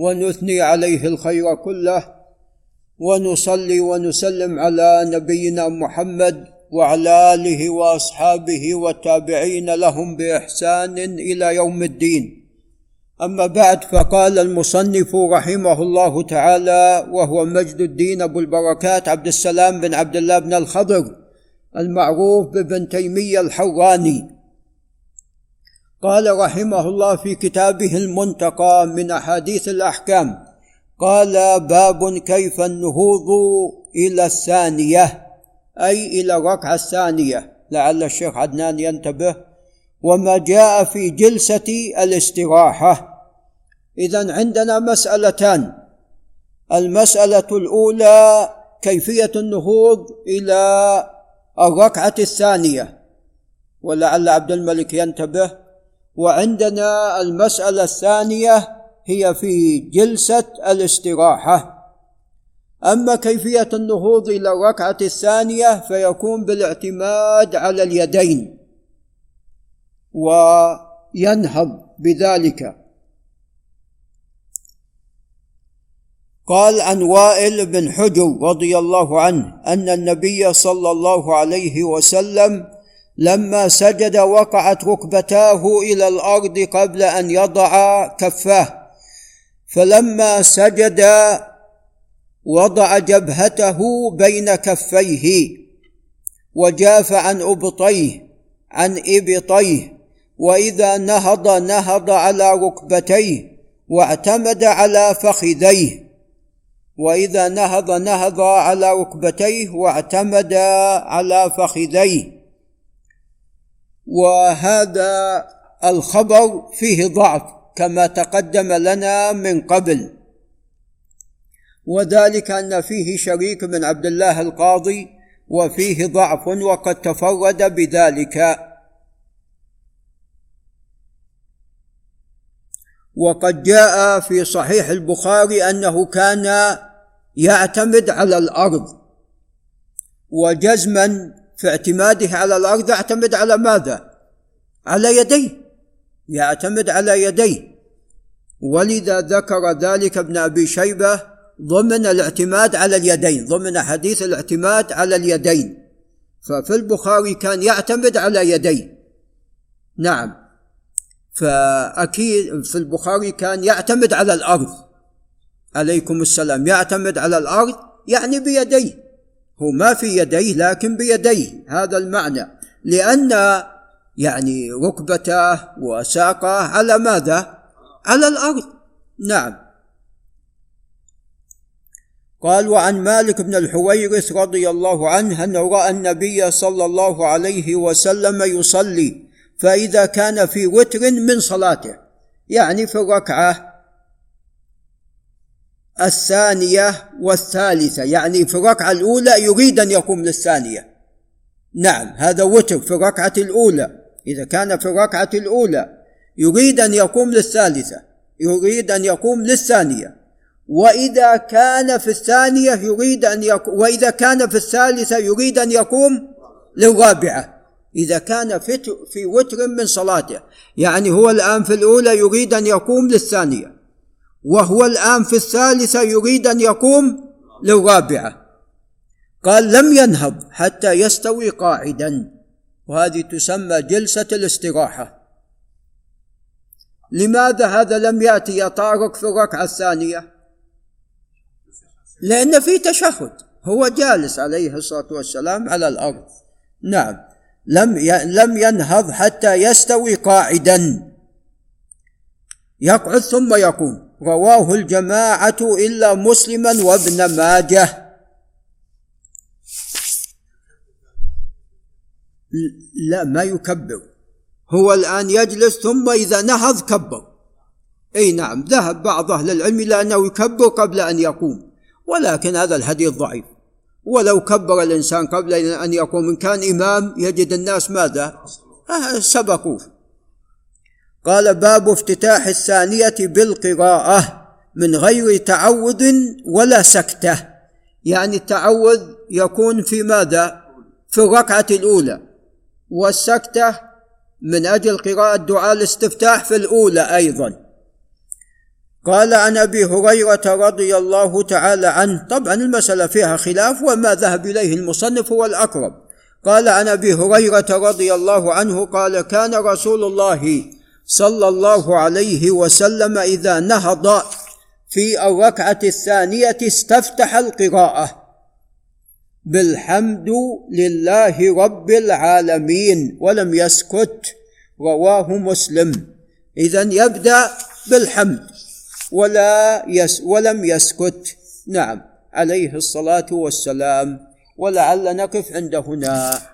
ونثني عليه الخير كله ونصلي ونسلم على نبينا محمد وعلى آله وأصحابه والتابعين لهم بإحسان إلى يوم الدين. أما بعد فقال المصنف رحمه الله تعالى وهو مجد الدين أبو البركات عبد السلام بن عبد الله بن الخضر المعروف بابن تيمية الحراني قال رحمه الله في كتابه المنتقى من أحاديث الأحكام قال باب كيف النهوض إلى الثانية أي إلى الركعة الثانية لعل الشيخ عدنان ينتبه وما جاء في جلسة الاستراحة. اذا عندنا مسألتان المسألة الأولى كيفية النهوض إلى الركعة الثانية ولعل عبد الملك ينتبه وعندنا المسألة الثانية هي في جلسة الاستراحة. أما كيفية النهوض إلى الركعة الثانية فيكون بالاعتماد على اليدين. وينهض بذلك. قال عن وائل بن حجر رضي الله عنه أن النبي صلى الله عليه وسلم لما سجد وقعت ركبتاه إلى الأرض قبل أن يضع كفاه. فلما سجد وضع جبهته بين كفيه وجاف عن أبطيه عن إبطيه. وإذا نهض نهض على ركبتيه واعتمد على فخذيه. وإذا نهض نهض على ركبتيه واعتمد على فخذيه. وهذا الخبر فيه ضعف كما تقدم لنا من قبل. وذلك أن فيه شريك من عبد الله القاضي وفيه ضعف وقد تفرد بذلك. وقد جاء في صحيح البخاري أنه كان يعتمد على الأرض وجزما في اعتماده على الأرض يعتمد على ماذا؟ على يديه. يعتمد على يديه. ولذا ذكر ذلك ابن أبي شيبة ضمن الاعتماد على اليدين ضمن حديث الاعتماد على اليدين. ففي البخاري كان يعتمد على يديه. نعم. فأكيد في البخاري كان يعتمد على الأرض. عليكم السلام. يعتمد على الأرض يعني بيديه. هو ما في يديه لكن بيديه هذا المعنى. لأن يعني ركبته وساقه على ماذا؟ على الأرض. نعم. قال وعن مالك بن الحويرث رضي الله عنه انه رأى النبي صلى الله عليه وسلم يصلي فإذا كان في وتر من صلاته يعني في الركعة الثانية والثالثة. يعني في الركعة الأولى يريد أن يقوم للثانية. نعم هذا وتر في الركعة الأولى. إذا كان في الركعة الأولى يريد أن يقوم للثالثة يريد أن يقوم للثانية. وإذا كان في الثانية يريد أن يقوم وإذا كان في الثالثة يريد أن يقوم للرابعة. إذا كان في في وتر من صلاته يعني هو الآن في الأولى يريد أن يقوم للثانية. وهو الآن في الثالثة يريد أن يقوم للرابعة. قال لم ينهض حتى يستوي قاعدا. وهذه تسمى جلسة الاستراحة. لماذا هذا لم يأتي؟ يا طارق في الركعة الثانية. لأن في تشهد. هو جالس عليه الصلاة والسلام على الأرض. نعم. لم لم ينهض حتى يستوي قاعدا. يقعد ثم يقوم. رواه الجماعة إلا مسلما وابن ماجه. لا ما يكبر. هو الآن يجلس ثم إذا نهض كبر. أي نعم ذهب بعض أهل العلم إلى أنه يكبر قبل أن يقوم. ولكن هذا الحديث ضعيف. ولو كبر الإنسان قبل أن يقوم إن كان إمام يجد الناس ماذا؟ آه، سبقوه. قال باب افتتاح الثانية بالقراءة من غير تعود ولا سكتة. يعني التعوذ يكون في ماذا؟ في الركعة الأولى. والسكتة من أجل قراءة دعاء الاستفتاح في الأولى أيضا. قال عن أبي هريرة رضي الله تعالى عنه طبعا المسألة فيها خلاف وما ذهب إليه المصنف هو الأقرب. قال عن أبي هريرة رضي الله عنه قال كان رسول الله صلى الله عليه وسلم إذا نهض في الركعة الثانية استفتح القراءة. بالحمد لله رب العالمين ولم يسكت رواه مسلم. اذا يبدأ بالحمد ولا يس ولم يسكت. نعم عليه الصلاة والسلام. ولعل نقف عند هنا.